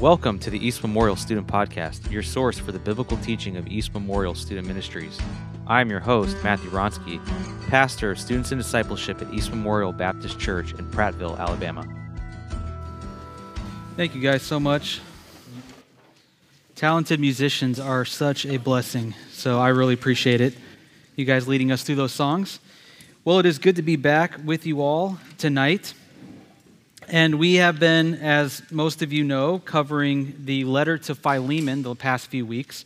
Welcome to the East Memorial Student Podcast, your source for the biblical teaching of East Memorial Student Ministries. I am your host, Mathew Wronski, pastor of Students in Discipleship at East Memorial Baptist Church in Prattville, Alabama. Thank you guys so much. Talented musicians are such a blessing, so I really appreciate it. You guys leading us through those songs. Well, it is good to be back with you all tonight. And we have been, as most of you know, covering the letter to Philemon the past few weeks.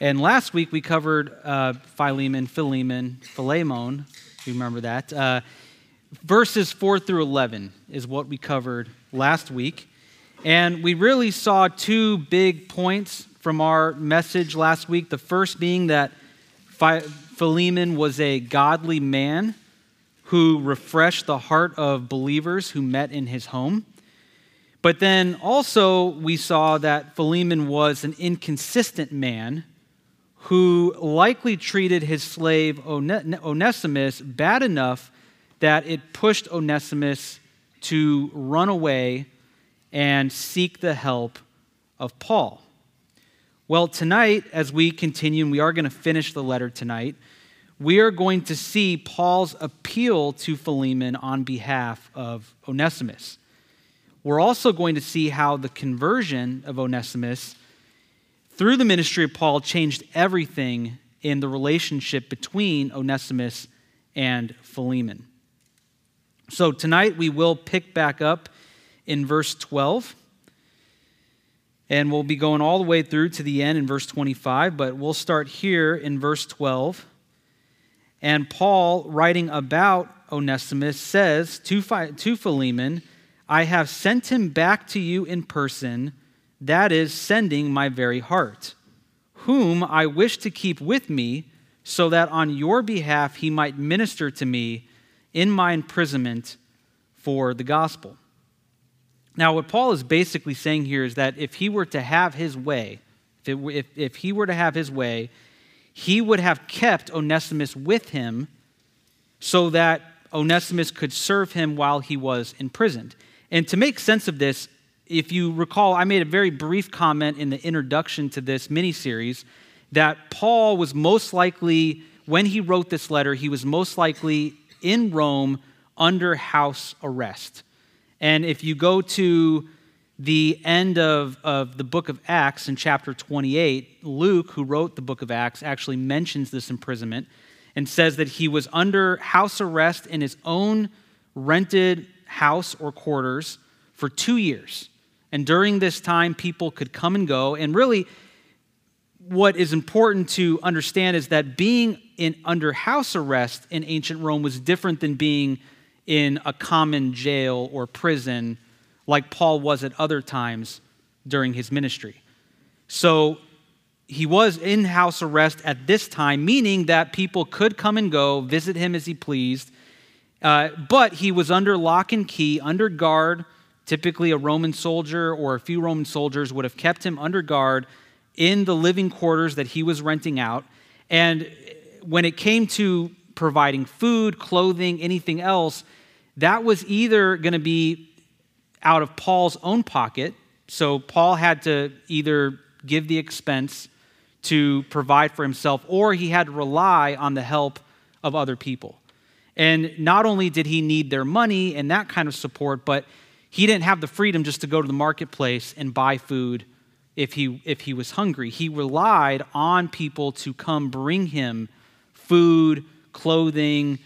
And last week we covered uh, Philemon, Philemon, Philemon. You remember that? Uh, verses 4 through 11 is what we covered last week. And we really saw two big points from our message last week. The first being that Philemon was a godly man who refreshed the heart of believers who met in his home. But then also, we saw that Philemon was an inconsistent man who likely treated his slave Onesimus bad enough that it pushed Onesimus to run away and seek the help of Paul. Well, tonight, as we continue, and we are going to finish the letter tonight, we are going to see Paul's appeal to Philemon on behalf of Onesimus. We're also going to see how the conversion of Onesimus through the ministry of Paul changed everything in the relationship between Onesimus and Philemon. So tonight we will pick back up in verse 12. And we'll be going all the way through to the end in verse 25, but we'll start here in verse 12 and Paul, writing about Onesimus, says to, Philemon, I have sent him back to you in person, that is, sending my very heart, whom I wish to keep with me, so that on your behalf he might minister to me in my imprisonment for the gospel. Now, what Paul is basically saying here is that if he were to have his way, if, it, if, if he were to have his way, he would have kept Onesimus with him so that Onesimus could serve him while he was imprisoned. And to make sense of this, if you recall, I made a very brief comment in the introduction to this mini series that Paul was most likely, when he wrote this letter, he was most likely in Rome under house arrest. And if you go to the end of, of the book of Acts in chapter 28, Luke, who wrote the book of Acts, actually mentions this imprisonment and says that he was under house arrest in his own rented house or quarters for two years. And during this time, people could come and go. And really, what is important to understand is that being in under house arrest in ancient Rome was different than being in a common jail or prison like Paul was at other times during his ministry. So he was in house arrest at this time, meaning that people could come and go, visit him as he pleased. Uh, but he was under lock and key, under guard. Typically, a Roman soldier or a few Roman soldiers would have kept him under guard in the living quarters that he was renting out. And when it came to providing food, clothing, anything else, that was either going to be out of Paul's own pocket. So Paul had to either give the expense to provide for himself, or he had to rely on the help of other people. And not only did he need their money and that kind of support, but he didn't have the freedom just to go to the marketplace and buy food if he, if he was hungry. He relied on people to come bring him food, clothing,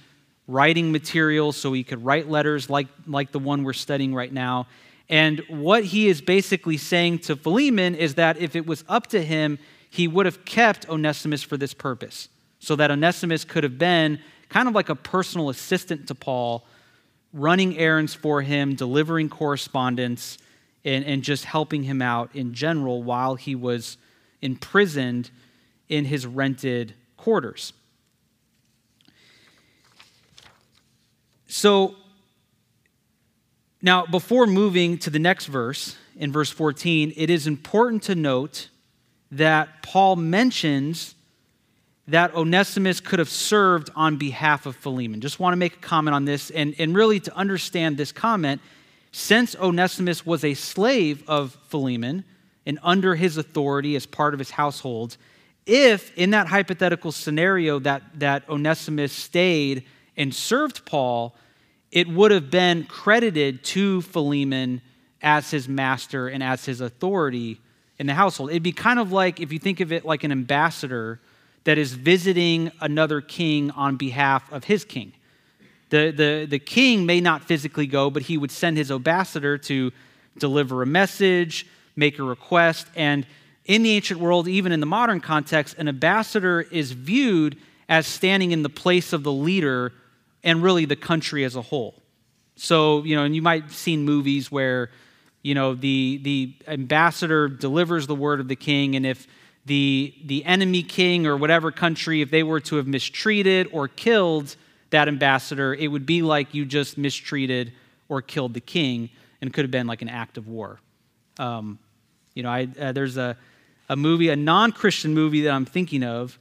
writing materials so he could write letters like, like the one we're studying right now. And what he is basically saying to Philemon is that if it was up to him, he would have kept Onesimus for this purpose, so that Onesimus could have been kind of like a personal assistant to Paul, running errands for him, delivering correspondence, and, and just helping him out in general while he was imprisoned in his rented quarters. So, now before moving to the next verse, in verse 14, it is important to note that Paul mentions that Onesimus could have served on behalf of Philemon. Just want to make a comment on this, and, and really to understand this comment, since Onesimus was a slave of Philemon, and under his authority as part of his household, if in that hypothetical scenario that, that Onesimus stayed and served Paul, it would have been credited to Philemon as his master and as his authority in the household. It'd be kind of like if you think of it like an ambassador that is visiting another king on behalf of his king. The, the, the king may not physically go, but he would send his ambassador to deliver a message, make a request. And in the ancient world, even in the modern context, an ambassador is viewed as standing in the place of the leader and really the country as a whole. So, you know, and you might have seen movies where, you know, the, the ambassador delivers the word of the king, and if the, the enemy king or whatever country, if they were to have mistreated or killed that ambassador, it would be like you just mistreated or killed the king and could have been like an act of war. Um, you know, I, uh, there's a, a movie, a non Christian movie that I'm thinking of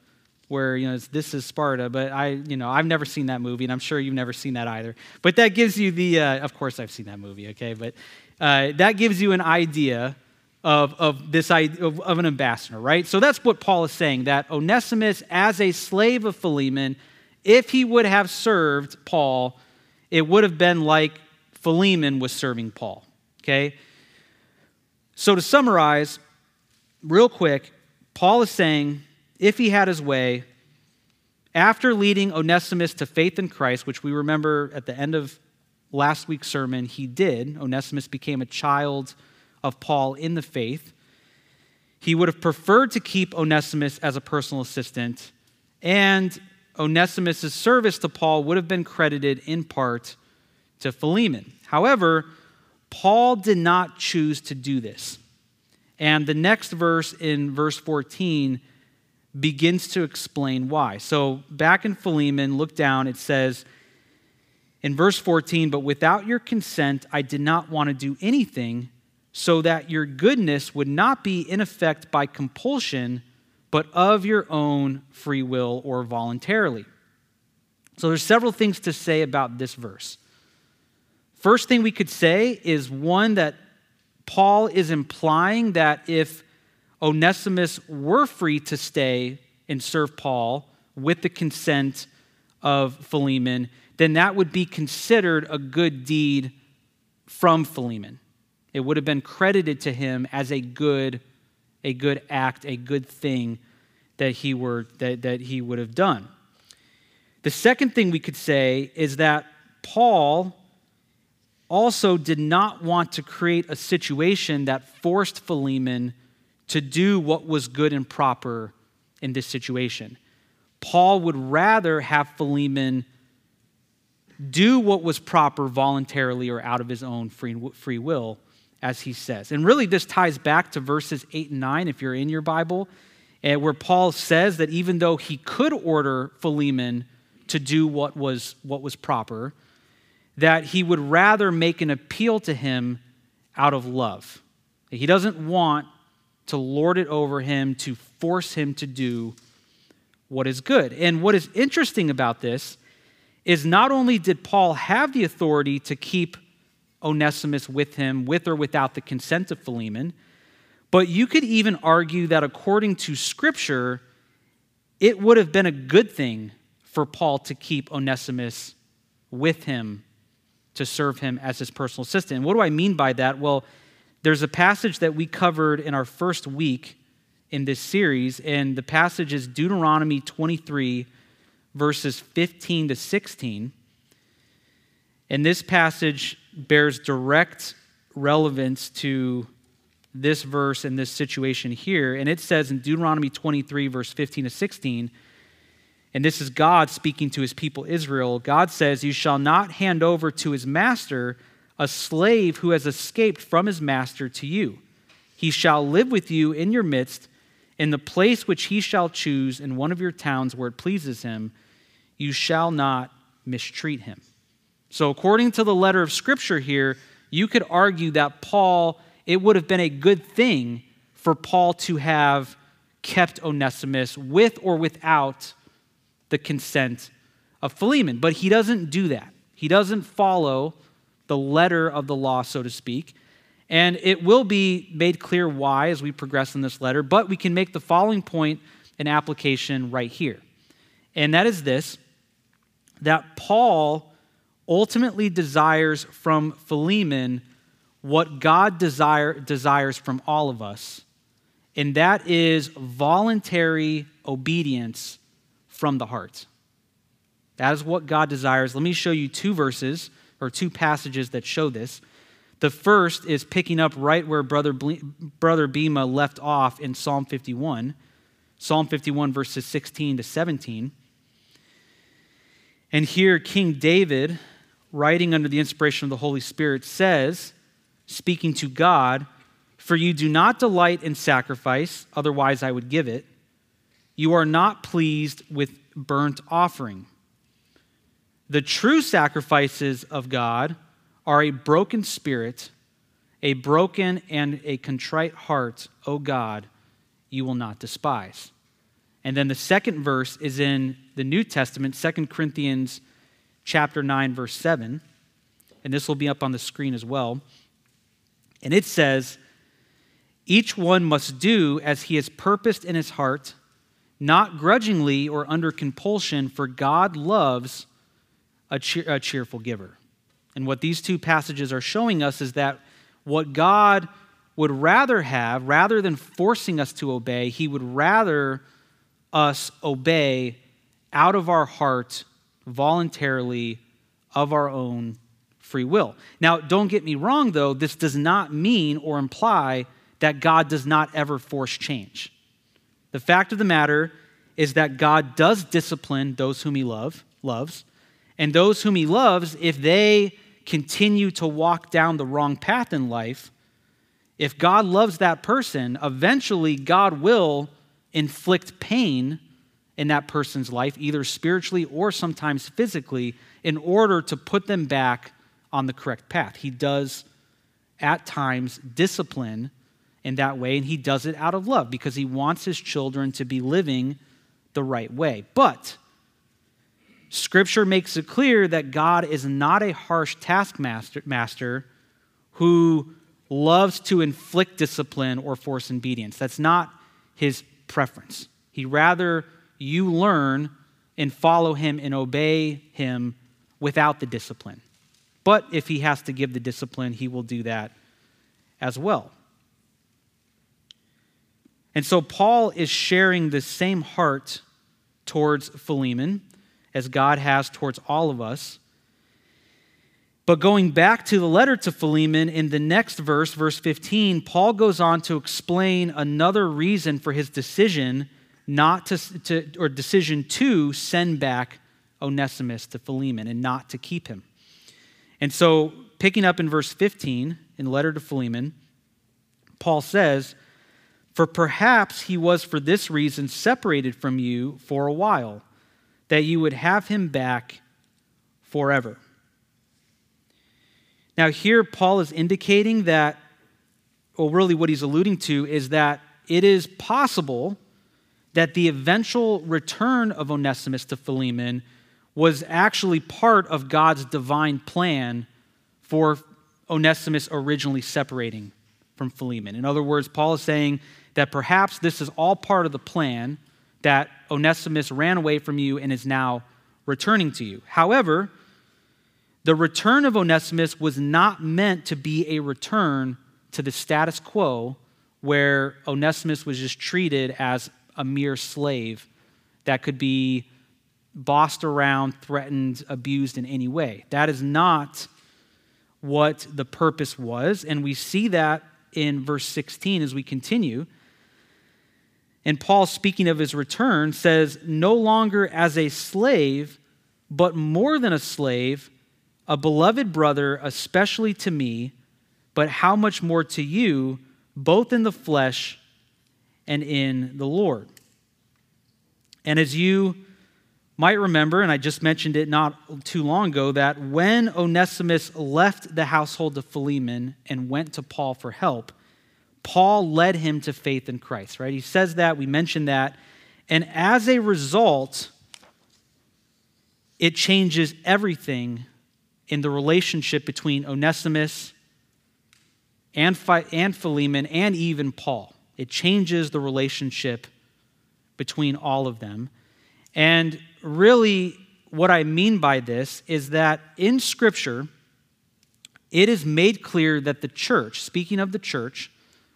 where, you know, this is Sparta, but I, you know, I've never seen that movie and I'm sure you've never seen that either. But that gives you the, uh, of course I've seen that movie, okay, but uh, that gives you an idea of, of this of, of an ambassador, right? So that's what Paul is saying that Onesimus, as a slave of Philemon, if he would have served Paul, it would have been like Philemon was serving Paul, okay? So to summarize, real quick, Paul is saying if he had his way, after leading Onesimus to faith in Christ, which we remember at the end of last week's sermon, he did, Onesimus became a child of Paul in the faith. He would have preferred to keep Onesimus as a personal assistant, and Onesimus' service to Paul would have been credited in part to Philemon. However, Paul did not choose to do this. And the next verse in verse 14 begins to explain why. So, back in Philemon, look down, it says in verse 14, But without your consent, I did not want to do anything so that your goodness would not be in effect by compulsion, but of your own free will or voluntarily. So there's several things to say about this verse. First thing we could say is one that Paul is implying that if Onesimus were free to stay and serve Paul with the consent of Philemon, then that would be considered a good deed from Philemon. It would have been credited to him as a good, a good act, a good thing that he, were, that, that he would have done. The second thing we could say is that Paul also did not want to create a situation that forced Philemon to do what was good and proper in this situation. Paul would rather have Philemon do what was proper voluntarily or out of his own free, will as he says. And really, this ties back to verses 8 and 9, if you're in your Bible, eh, where Paul says that even though he could order Philemon to do what was, what was proper, that he would rather make an appeal to him out of love. He doesn't want to lord it over him, to force him to do what is good. And what is interesting about this is not only did Paul have the authority to keep Onesimus with him, with or without the consent of Philemon. But you could even argue that according to Scripture, it would have been a good thing for Paul to keep Onesimus with him to serve him as his personal assistant. And what do I mean by that? Well, there's a passage that we covered in our first week in this series, and the passage is Deuteronomy 23, verses 15 to 16. And this passage bears direct relevance to this verse and this situation here. And it says in Deuteronomy 23, verse 15 to 16, and this is God speaking to his people Israel. God says, You shall not hand over to his master a slave who has escaped from his master to you. He shall live with you in your midst, in the place which he shall choose in one of your towns where it pleases him. You shall not mistreat him. So, according to the letter of Scripture here, you could argue that Paul, it would have been a good thing for Paul to have kept Onesimus with or without the consent of Philemon. But he doesn't do that. He doesn't follow the letter of the law, so to speak. And it will be made clear why as we progress in this letter, but we can make the following point and application right here. And that is this that Paul ultimately desires from Philemon what God desire, desires from all of us, and that is voluntary obedience from the heart. That is what God desires. Let me show you two verses or two passages that show this. The first is picking up right where Brother, Ble- Brother Bema left off in Psalm 51. Psalm 51, verses 16 to 17. And here, King David, writing under the inspiration of the Holy Spirit, says, speaking to God, For you do not delight in sacrifice, otherwise I would give it. You are not pleased with burnt offering. The true sacrifices of God are a broken spirit, a broken and a contrite heart, O God, you will not despise. And then the second verse is in the New Testament, 2 Corinthians chapter 9 verse 7. And this will be up on the screen as well. And it says, each one must do as he has purposed in his heart, not grudgingly or under compulsion, for God loves a, cheer, a cheerful giver. And what these two passages are showing us is that what God would rather have, rather than forcing us to obey, He would rather us obey out of our heart, voluntarily, of our own free will. Now, don't get me wrong, though, this does not mean or imply that God does not ever force change. The fact of the matter is that God does discipline those whom He love, loves, and those whom He loves, if they continue to walk down the wrong path in life, if God loves that person, eventually God will inflict pain in that person's life, either spiritually or sometimes physically, in order to put them back on the correct path. He does, at times, discipline in that way, and he does it out of love because he wants his children to be living the right way. But Scripture makes it clear that God is not a harsh taskmaster master who loves to inflict discipline or force obedience. That's not his preference. He rather you learn and follow him and obey him without the discipline. But if he has to give the discipline, he will do that as well. And so Paul is sharing the same heart towards Philemon as God has towards all of us. But going back to the letter to Philemon in the next verse, verse 15, Paul goes on to explain another reason for his decision not to, to or decision to send back Onesimus to Philemon and not to keep him. And so, picking up in verse 15 in the letter to Philemon, Paul says, For perhaps he was for this reason separated from you for a while that you would have him back forever. Now, here Paul is indicating that, well, really what he's alluding to is that it is possible that the eventual return of Onesimus to Philemon was actually part of God's divine plan for Onesimus originally separating from Philemon. In other words, Paul is saying that perhaps this is all part of the plan that Onesimus ran away from you and is now returning to you. However, the return of Onesimus was not meant to be a return to the status quo where Onesimus was just treated as a mere slave that could be bossed around, threatened, abused in any way. That is not what the purpose was. And we see that in verse 16 as we continue. And Paul, speaking of his return, says, No longer as a slave, but more than a slave, a beloved brother, especially to me, but how much more to you, both in the flesh and in the Lord. And as you might remember, and I just mentioned it not too long ago, that when Onesimus left the household of Philemon and went to Paul for help, Paul led him to faith in Christ, right? He says that, we mentioned that. And as a result, it changes everything in the relationship between Onesimus and, and Philemon and even Paul. It changes the relationship between all of them. And really, what I mean by this is that in Scripture, it is made clear that the church, speaking of the church,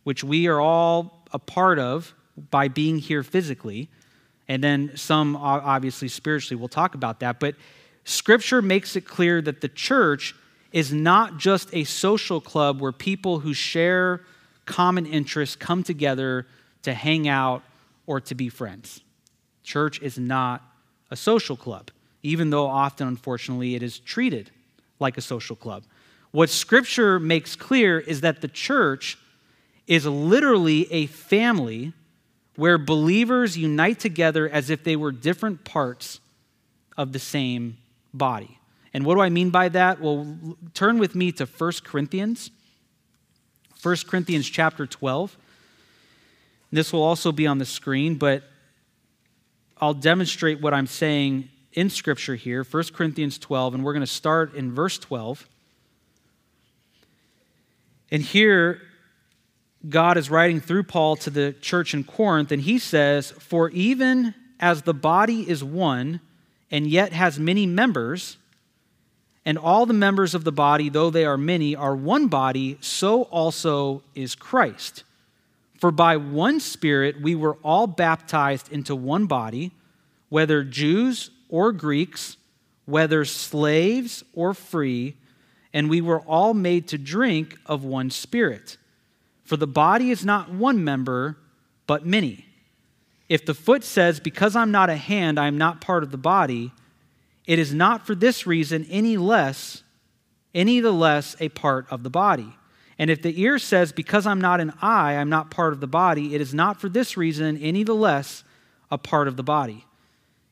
which we are all a part of by being here physically, and then some obviously spiritually, we'll talk about that. But Scripture makes it clear that the church is not just a social club where people who share common interests come together to hang out or to be friends. Church is not a social club, even though often, unfortunately, it is treated like a social club. What Scripture makes clear is that the church is literally a family where believers unite together as if they were different parts of the same body. And what do I mean by that? Well, turn with me to 1 Corinthians. 1 Corinthians chapter 12. This will also be on the screen, but I'll demonstrate what I'm saying in Scripture here. 1 Corinthians 12, and we're going to start in verse 12. And here, God is writing through Paul to the church in Corinth, and he says, For even as the body is one and yet has many members, and all the members of the body, though they are many, are one body, so also is Christ. For by one Spirit we were all baptized into one body, whether Jews or Greeks, whether slaves or free, and we were all made to drink of one Spirit. For the body is not one member, but many. If the foot says, Because I'm not a hand, I am not part of the body, it is not for this reason any less, any the less a part of the body. And if the ear says, Because I'm not an eye, I'm not part of the body, it is not for this reason any the less a part of the body.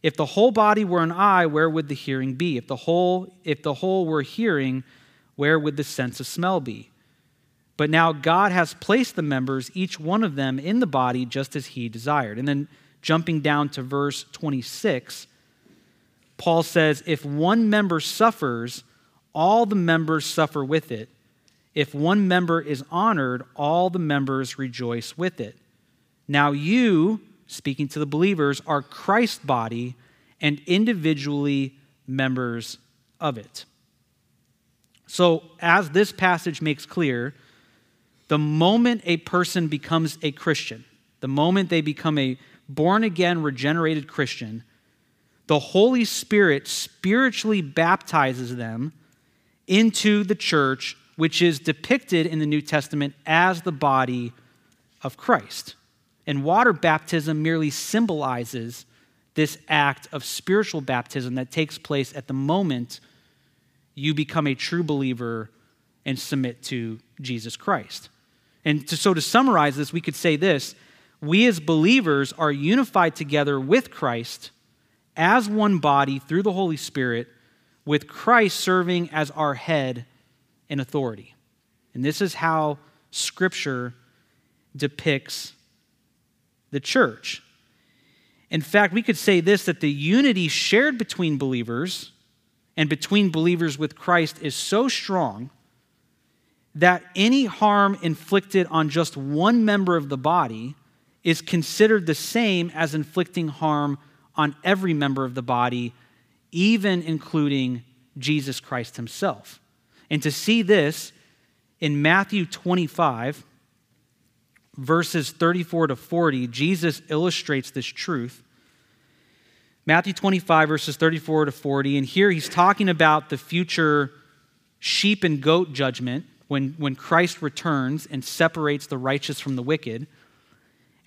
If the whole body were an eye, where would the hearing be? If the whole, if the whole were hearing, where would the sense of smell be? But now God has placed the members, each one of them, in the body just as he desired. And then jumping down to verse 26, Paul says, If one member suffers, all the members suffer with it. If one member is honored, all the members rejoice with it. Now you, speaking to the believers, are Christ's body and individually members of it. So, as this passage makes clear, the moment a person becomes a Christian, the moment they become a born again, regenerated Christian, the Holy Spirit spiritually baptizes them into the church, which is depicted in the New Testament as the body of Christ. And water baptism merely symbolizes this act of spiritual baptism that takes place at the moment you become a true believer and submit to Jesus Christ. And to, so to summarize this, we could say this we as believers are unified together with Christ as one body through the Holy Spirit, with Christ serving as our head and authority. And this is how Scripture depicts the church. In fact, we could say this that the unity shared between believers and between believers with Christ is so strong that any harm inflicted on just one member of the body is considered the same as inflicting harm on every member of the body, even including Jesus Christ himself. And to see this in Matthew 25, verses 34 to 40, Jesus illustrates this truth. Matthew 25, verses 34 to 40, and here he's talking about the future sheep and goat judgment when, when Christ returns and separates the righteous from the wicked.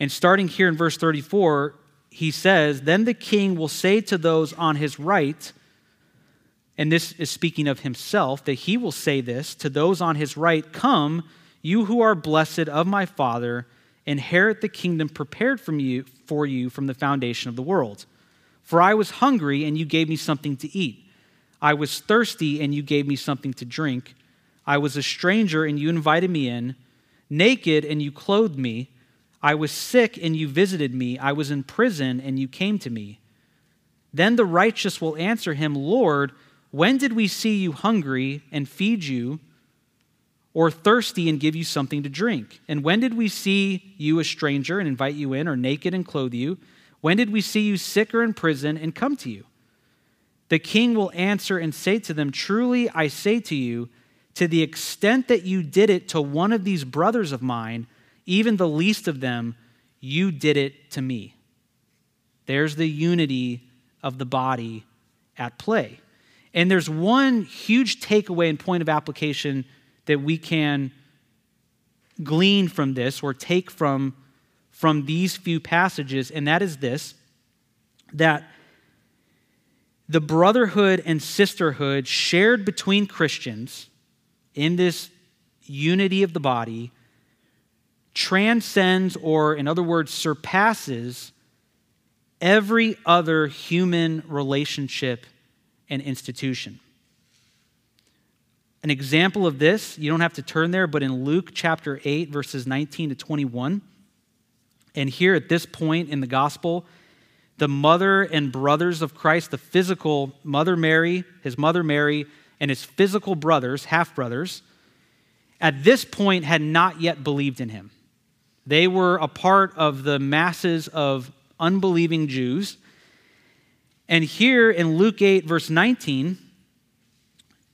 And starting here in verse 34, he says, Then the king will say to those on his right, and this is speaking of himself, that he will say this to those on his right Come, you who are blessed of my Father, inherit the kingdom prepared from you, for you from the foundation of the world. For I was hungry, and you gave me something to eat. I was thirsty, and you gave me something to drink. I was a stranger and you invited me in, naked and you clothed me. I was sick and you visited me. I was in prison and you came to me. Then the righteous will answer him, Lord, when did we see you hungry and feed you, or thirsty and give you something to drink? And when did we see you a stranger and invite you in, or naked and clothe you? When did we see you sick or in prison and come to you? The king will answer and say to them, Truly I say to you, to the extent that you did it to one of these brothers of mine, even the least of them, you did it to me. There's the unity of the body at play. And there's one huge takeaway and point of application that we can glean from this or take from, from these few passages, and that is this that the brotherhood and sisterhood shared between Christians in this unity of the body transcends, or in other words, surpasses every other human relationship and institution. An example of this, you don't have to turn there, but in Luke chapter 8, verses 19 to 21. And here at this point in the gospel, the mother and brothers of Christ, the physical mother Mary, his mother Mary, and his physical brothers, half brothers, at this point had not yet believed in him. They were a part of the masses of unbelieving Jews. And here in Luke 8, verse 19,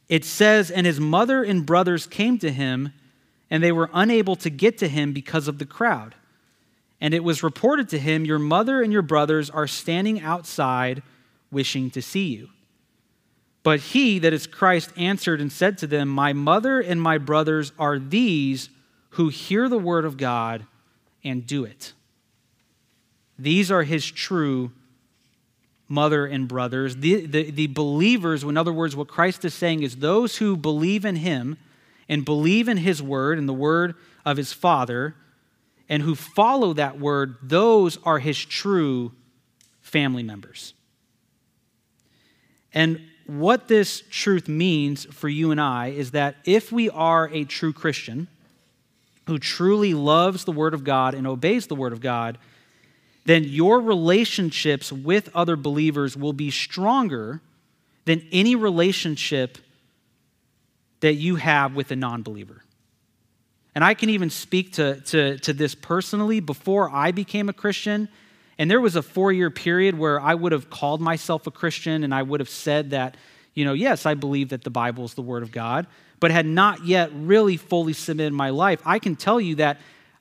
it says, And his mother and brothers came to him, and they were unable to get to him because of the crowd. And it was reported to him, Your mother and your brothers are standing outside wishing to see you. But he, that is Christ, answered and said to them, My mother and my brothers are these who hear the word of God and do it. These are his true mother and brothers. The, the, the, believers, in other words, what Christ is saying is those who believe in him and believe in his word and the word of his Father and who follow that word, those are his true family members. And what this truth means for you and I is that if we are a true Christian who truly loves the Word of God and obeys the Word of God, then your relationships with other believers will be stronger than any relationship that you have with a non believer. And I can even speak to, to, to this personally. Before I became a Christian, and there was a four year period where I would have called myself a Christian and I would have said that, you know, yes, I believe that the Bible is the Word of God, but had not yet really fully submitted my life. I can tell you that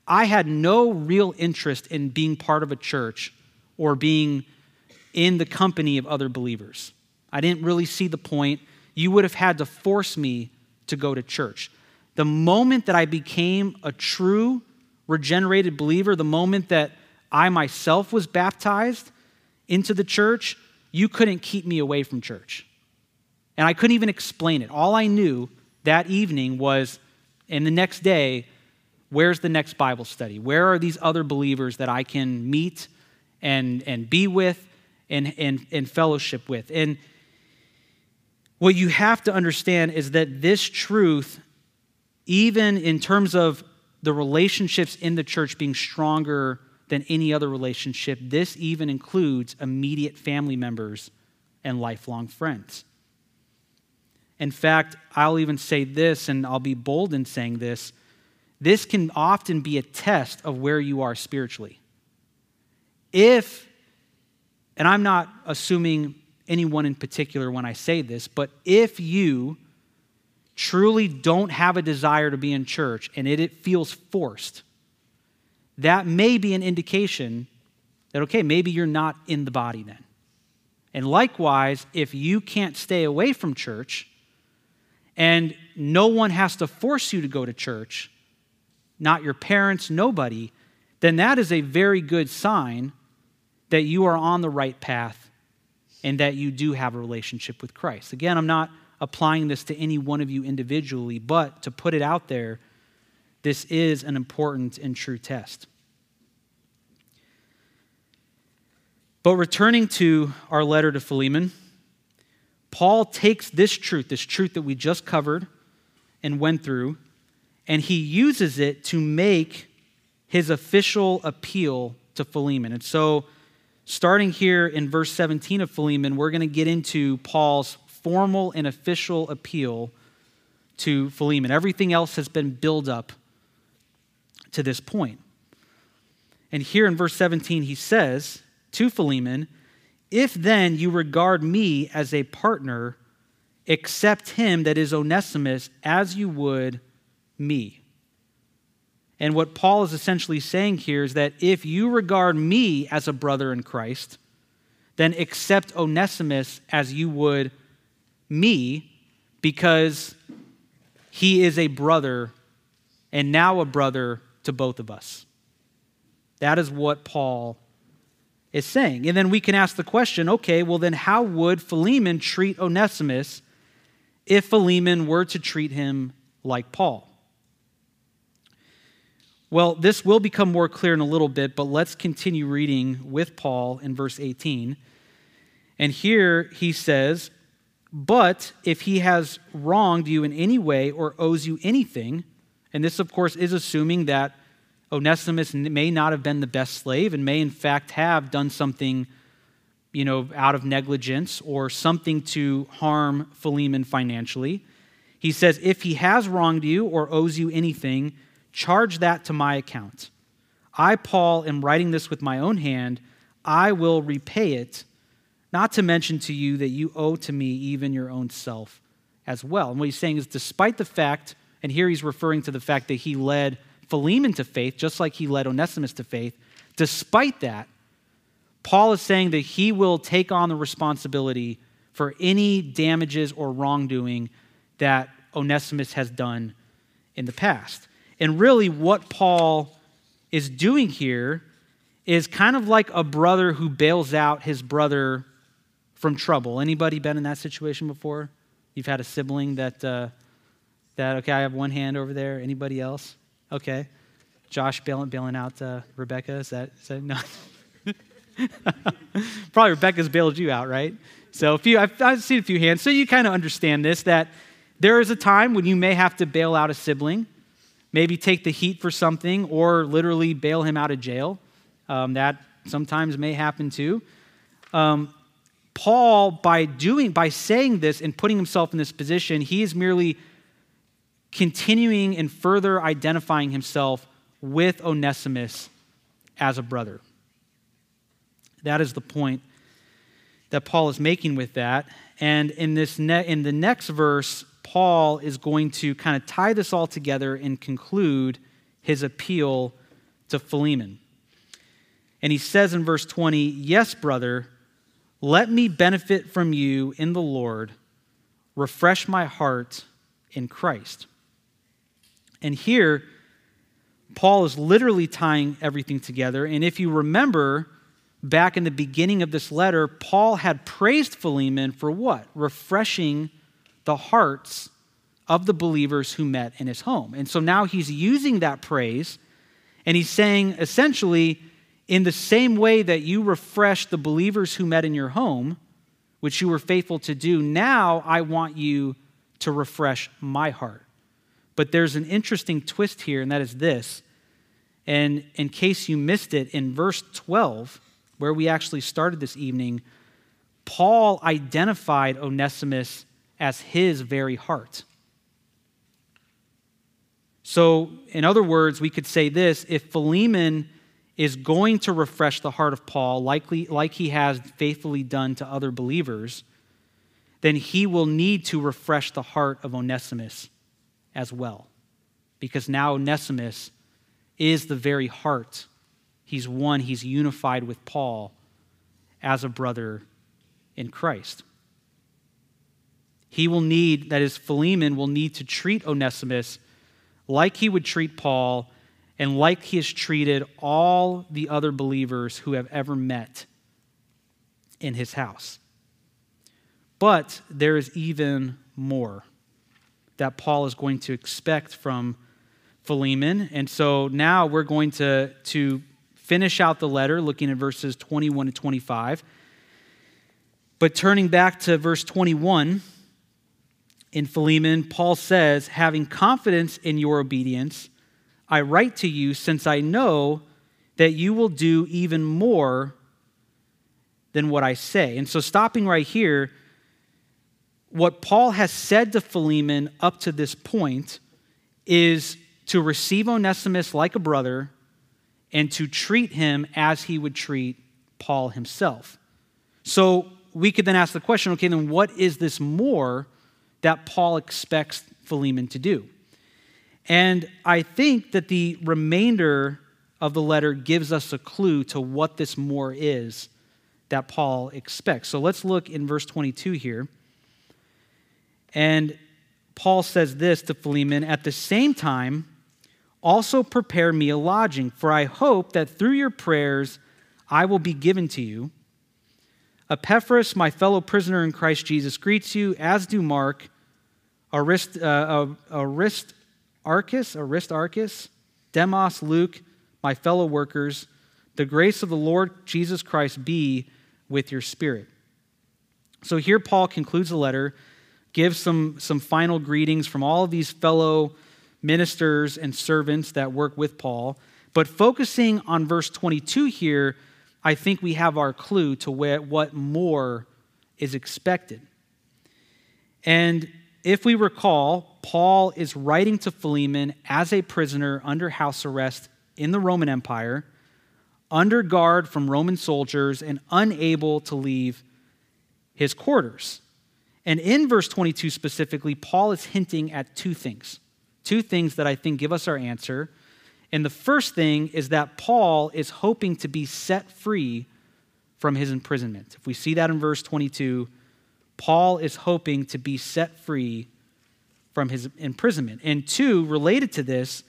I had no real interest in being part of a church or being in the company of other believers. I didn't really see the point. You would have had to force me to go to church. The moment that I became a true regenerated believer, the moment that I myself was baptized into the church, you couldn't keep me away from church. And I couldn't even explain it. All I knew that evening was, and the next day, where's the next Bible study? Where are these other believers that I can meet and, and be with and, and, and fellowship with? And what you have to understand is that this truth, even in terms of the relationships in the church being stronger than any other relationship, this even includes immediate family members and lifelong friends. In fact, I'll even say this, and I'll be bold in saying this this can often be a test of where you are spiritually. If, and I'm not assuming anyone in particular when I say this, but if you truly don't have a desire to be in church and it, it feels forced, that may be an indication that, okay, maybe you're not in the body then. And likewise, if you can't stay away from church and no one has to force you to go to church, not your parents, nobody, then that is a very good sign that you are on the right path and that you do have a relationship with Christ. Again, I'm not applying this to any one of you individually, but to put it out there, this is an important and true test. But returning to our letter to Philemon, Paul takes this truth, this truth that we just covered and went through, and he uses it to make his official appeal to Philemon. And so, starting here in verse 17 of Philemon, we're going to get into Paul's formal and official appeal to Philemon. Everything else has been built up to this point. And here in verse 17, he says to Philemon, If then you regard me as a partner, accept him that is Onesimus as you would me. And what Paul is essentially saying here is that if you regard me as a brother in Christ, then accept Onesimus as you would me, because he is a brother and now a brother to both of us. That is what Paul is saying. And then we can ask the question okay, well, then how would Philemon treat Onesimus if Philemon were to treat him like Paul? Well, this will become more clear in a little bit, but let's continue reading with Paul in verse 18. And here he says, But if he has wronged you in any way or owes you anything, and this, of course, is assuming that Onesimus may not have been the best slave and may, in fact, have done something, you know, out of negligence or something to harm Philemon financially. He says, If he has wronged you or owes you anything, Charge that to my account. I, Paul, am writing this with my own hand. I will repay it, not to mention to you that you owe to me even your own self as well. And what he's saying is, despite the fact, and here he's referring to the fact that he led Philemon to faith, just like he led Onesimus to faith, despite that, Paul is saying that he will take on the responsibility for any damages or wrongdoing that Onesimus has done in the past. And really, what Paul is doing here is kind of like a brother who bails out his brother from trouble. Anybody been in that situation before? You've had a sibling that, uh, that okay, I have one hand over there. Anybody else? Okay. Josh bailing, bailing out uh, Rebecca. Is that, is that no? Probably Rebecca's bailed you out, right? So a few, I've, I've seen a few hands. So you kind of understand this that there is a time when you may have to bail out a sibling maybe take the heat for something or literally bail him out of jail. Um, that sometimes may happen too. Um, Paul, by doing, by saying this and putting himself in this position, he is merely continuing and further identifying himself with Onesimus as a brother. That is the point that Paul is making with that. And in this ne- in the next verse, Paul is going to kind of tie this all together and conclude his appeal to Philemon. And he says in verse 20, Yes, brother, let me benefit from you in the Lord, refresh my heart in Christ. And here, Paul is literally tying everything together. And if you remember, back in the beginning of this letter, Paul had praised Philemon for what? Refreshing the hearts of the believers who met in his home. And so now he's using that praise and he's saying essentially, in the same way that you refreshed the believers who met in your home, which you were faithful to do, now I want you to refresh my heart. But there's an interesting twist here, and that is this. And in case you missed it, in verse 12, where we actually started this evening, Paul identified Onesimus as his very heart. So, in other words, we could say this if Philemon is going to refresh the heart of Paul, likely, like he has faithfully done to other believers, then he will need to refresh the heart of Onesimus as well. Because now Onesimus is the very heart. He's one, he's unified with Paul as a brother in Christ. He will need, that is, Philemon will need to treat Onesimus like he would treat Paul and like he has treated all the other believers who have ever met in his house. But there is even more that Paul is going to expect from Philemon. And so now we're going to, to finish out the letter looking at verses 21 to 25. But turning back to verse 21, in Philemon, Paul says, having confidence in your obedience, I write to you since I know that you will do even more than what I say. And so, stopping right here, what Paul has said to Philemon up to this point is to receive Onesimus like a brother and to treat him as he would treat Paul himself. So we could then ask the question okay, then what is this more that Paul expects Philemon to do? And I think that the remainder of the letter gives us a clue to what this more is that Paul expects. So let's look in verse 22 here. And Paul says this to Philemon At the same time, also prepare me a lodging, for I hope that through your prayers I will be given to you. Epaphras, my fellow prisoner in Christ Jesus, greets you, as do Mark, Arist, uh, Aristarchus, Aristarchus, Demas, Luke, my fellow workers. The grace of the Lord Jesus Christ be with your spirit. So here Paul concludes the letter, gives some, some final greetings from all of these fellow ministers and servants that work with Paul. But focusing on verse 22 here, I think we have our clue to where, what more is expected. And if we recall, Paul is writing to Philemon as a prisoner under house arrest in the Roman Empire, under guard from Roman soldiers, and unable to leave his quarters. And in verse 22 specifically, Paul is hinting at two things. Two things that I think give us our answer and the first thing is that Paul is hoping to be set free from his imprisonment. If we see that in verse 22, Paul is hoping to be set free from his imprisonment. And two, related to this,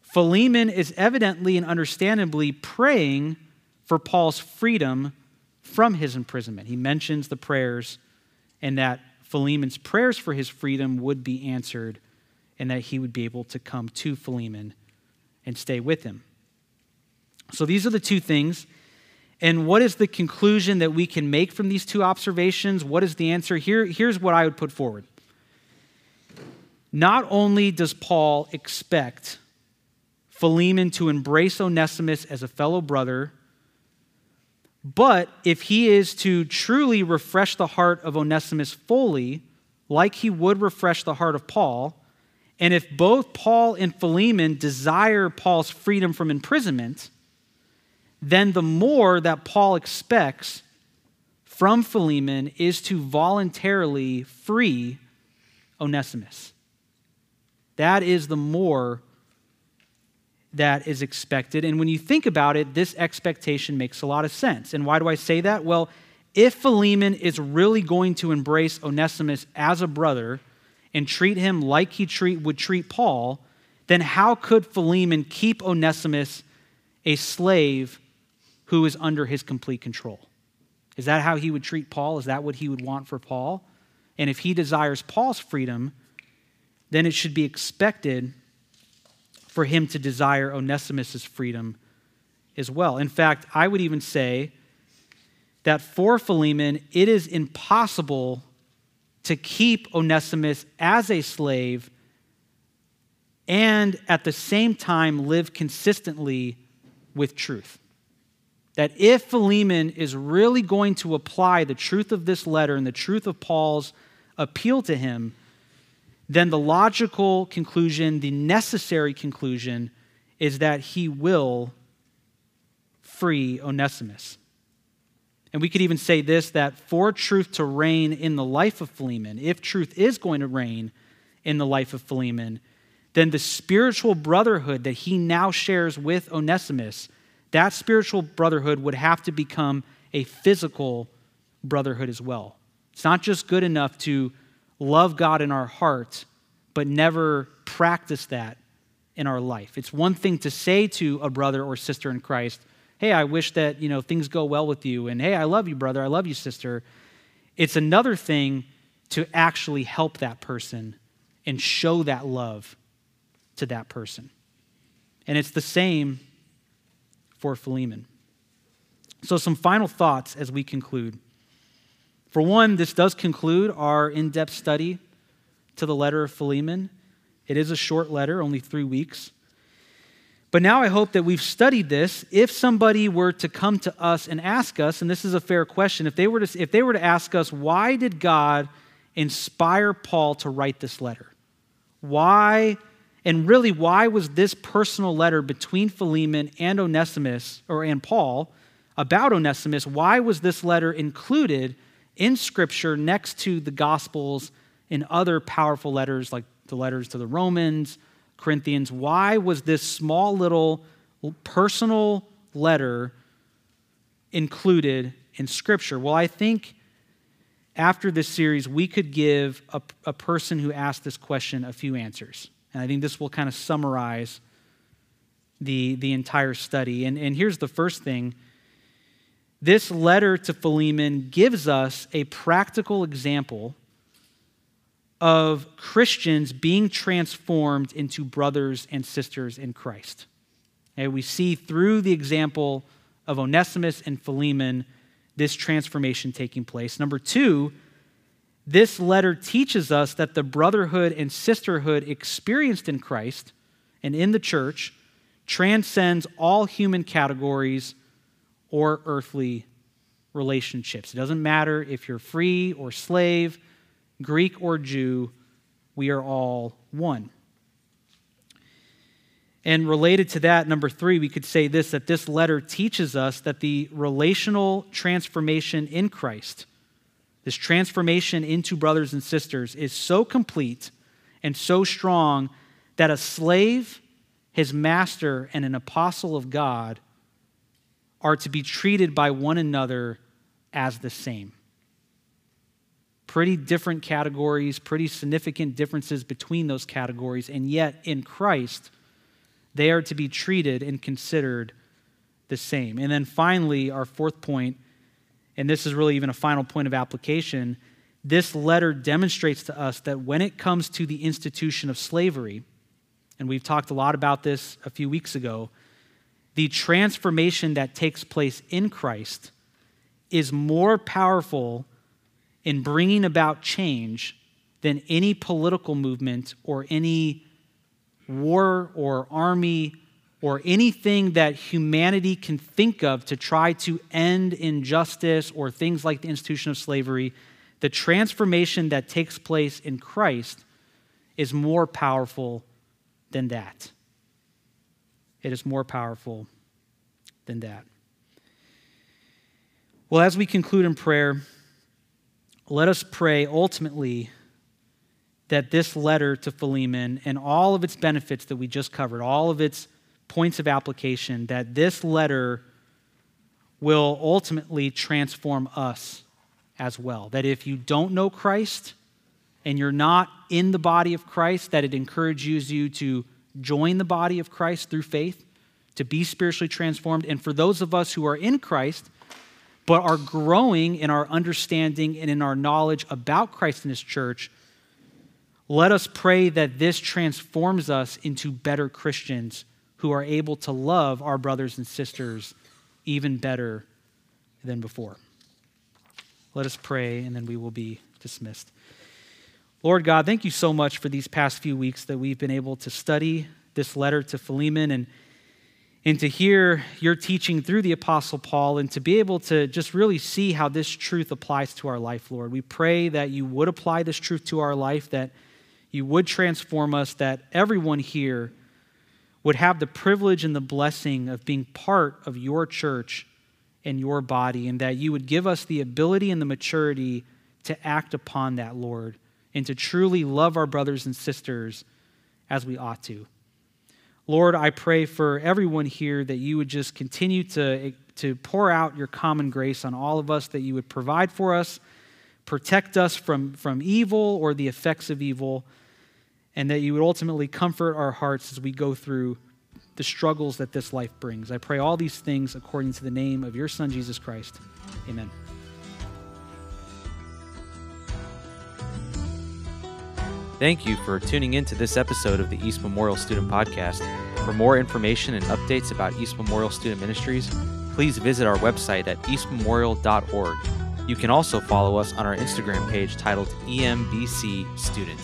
Philemon is evidently and understandably praying for Paul's freedom from his imprisonment. He mentions the prayers and that Philemon's prayers for his freedom would be answered and that he would be able to come to Philemon and stay with him. So these are the two things. And what is the conclusion that we can make from these two observations? What is the answer? Here, here's what I would put forward. Not only does Paul expect Philemon to embrace Onesimus as a fellow brother, but if he is to truly refresh the heart of Onesimus fully, like he would refresh the heart of Paul, and if both Paul and Philemon desire Paul's freedom from imprisonment, then the more that Paul expects from Philemon is to voluntarily free Onesimus. That is the more that is expected. And when you think about it, this expectation makes a lot of sense. And why do I say that? Well, if Philemon is really going to embrace Onesimus as a brother, and treat him like he treat, would treat Paul, then how could Philemon keep Onesimus a slave who is under his complete control? Is that how he would treat Paul? Is that what he would want for Paul? And if he desires Paul's freedom, then it should be expected for him to desire Onesimus' freedom as well. In fact, I would even say that for Philemon, it is impossible to keep Onesimus as a slave and at the same time live consistently with truth. That if Philemon is really going to apply the truth of this letter and the truth of Paul's appeal to him, then the logical conclusion, the necessary conclusion, is that he will free Onesimus. And we could even say this that for truth to reign in the life of Philemon, if truth is going to reign in the life of Philemon, then the spiritual brotherhood that he now shares with Onesimus, that spiritual brotherhood would have to become a physical brotherhood as well. It's not just good enough to love God in our heart, but never practice that in our life. It's one thing to say to a brother or sister in Christ, hey, I wish that, you know, things go well with you. And hey, I love you, brother. I love you, sister. It's another thing to actually help that person and show that love to that person. And it's the same for Philemon. So, some final thoughts as we conclude. For one, this does conclude our in depth study to the letter of Philemon. It is a short letter, only three weeks. But now I hope that we've studied this. If somebody were to come to us and ask us, and this is a fair question, if they were to, if they were to ask us, why did God inspire Paul to write this letter? Why, and really, why was this personal letter between Philemon and Onesimus, or and Paul, about Onesimus, why was this letter included in Scripture next to the Gospels and other powerful letters like the letters to the Romans, Corinthians? Why was this small little personal letter included in Scripture? Well, I think after this series, we could give a, a person who asked this question a few answers. And I think this will kind of summarize the, the entire study. And, and here's the first thing this letter to Philemon gives us a practical example of Christians being transformed into brothers and sisters in Christ. And we see through the example of Onesimus and Philemon this transformation taking place. Number two, this letter teaches us that the brotherhood and sisterhood experienced in Christ and in the church transcends all human categories or earthly relationships. It doesn't matter if you're free or slave, Greek or Jew, we are all one. And related to that, number three, we could say this that this letter teaches us that the relational transformation in Christ, this transformation into brothers and sisters, is so complete and so strong that a slave, his master, and an apostle of God are to be treated by one another as the same. Pretty different categories, pretty significant differences between those categories, and yet in Christ, they are to be treated and considered the same. And then finally, our fourth point, and this is really even a final point of application, this letter demonstrates to us that when it comes to the institution of slavery, and we've talked a lot about this a few weeks ago, the transformation that takes place in Christ is more powerful in bringing about change than any political movement or any war or army or anything that humanity can think of to try to end injustice or things like the institution of slavery, the transformation that takes place in Christ is more powerful than that. It is more powerful than that. Well, as we conclude in prayer, let us pray ultimately that this letter to Philemon and all of its benefits that we just covered, all of its points of application, that this letter will ultimately transform us as well. That if you don't know Christ and you're not in the body of Christ, that it encourages you to join the body of Christ through faith, to be spiritually transformed. And for those of us who are in Christ, but are growing in our understanding and in our knowledge about Christ and His church, let us pray that this transforms us into better Christians who are able to love our brothers and sisters even better than before. Let us pray, and then we will be dismissed. Lord God, thank you so much for these past few weeks that we've been able to study this letter to Philemon and, and to hear your teaching through the Apostle Paul and to be able to just really see how this truth applies to our life, Lord. We pray that you would apply this truth to our life, that you would transform us, that everyone here would have the privilege and the blessing of being part of your church and your body, and that you would give us the ability and the maturity to act upon that, Lord, and to truly love our brothers and sisters as we ought to. Lord, I pray for everyone here that you would just continue to, to pour out your common grace on all of us, that you would provide for us, protect us from, from evil or the effects of evil and that you would ultimately comfort our hearts as we go through the struggles that this life brings. I pray all these things according to the name of your Son, Jesus Christ. Amen. Thank you for tuning in to this episode of the East Memorial Student Podcast. For more information and updates about East Memorial Student Ministries, please visit our website at eastmemorial.org. You can also follow us on our Instagram page titled EMBC Student.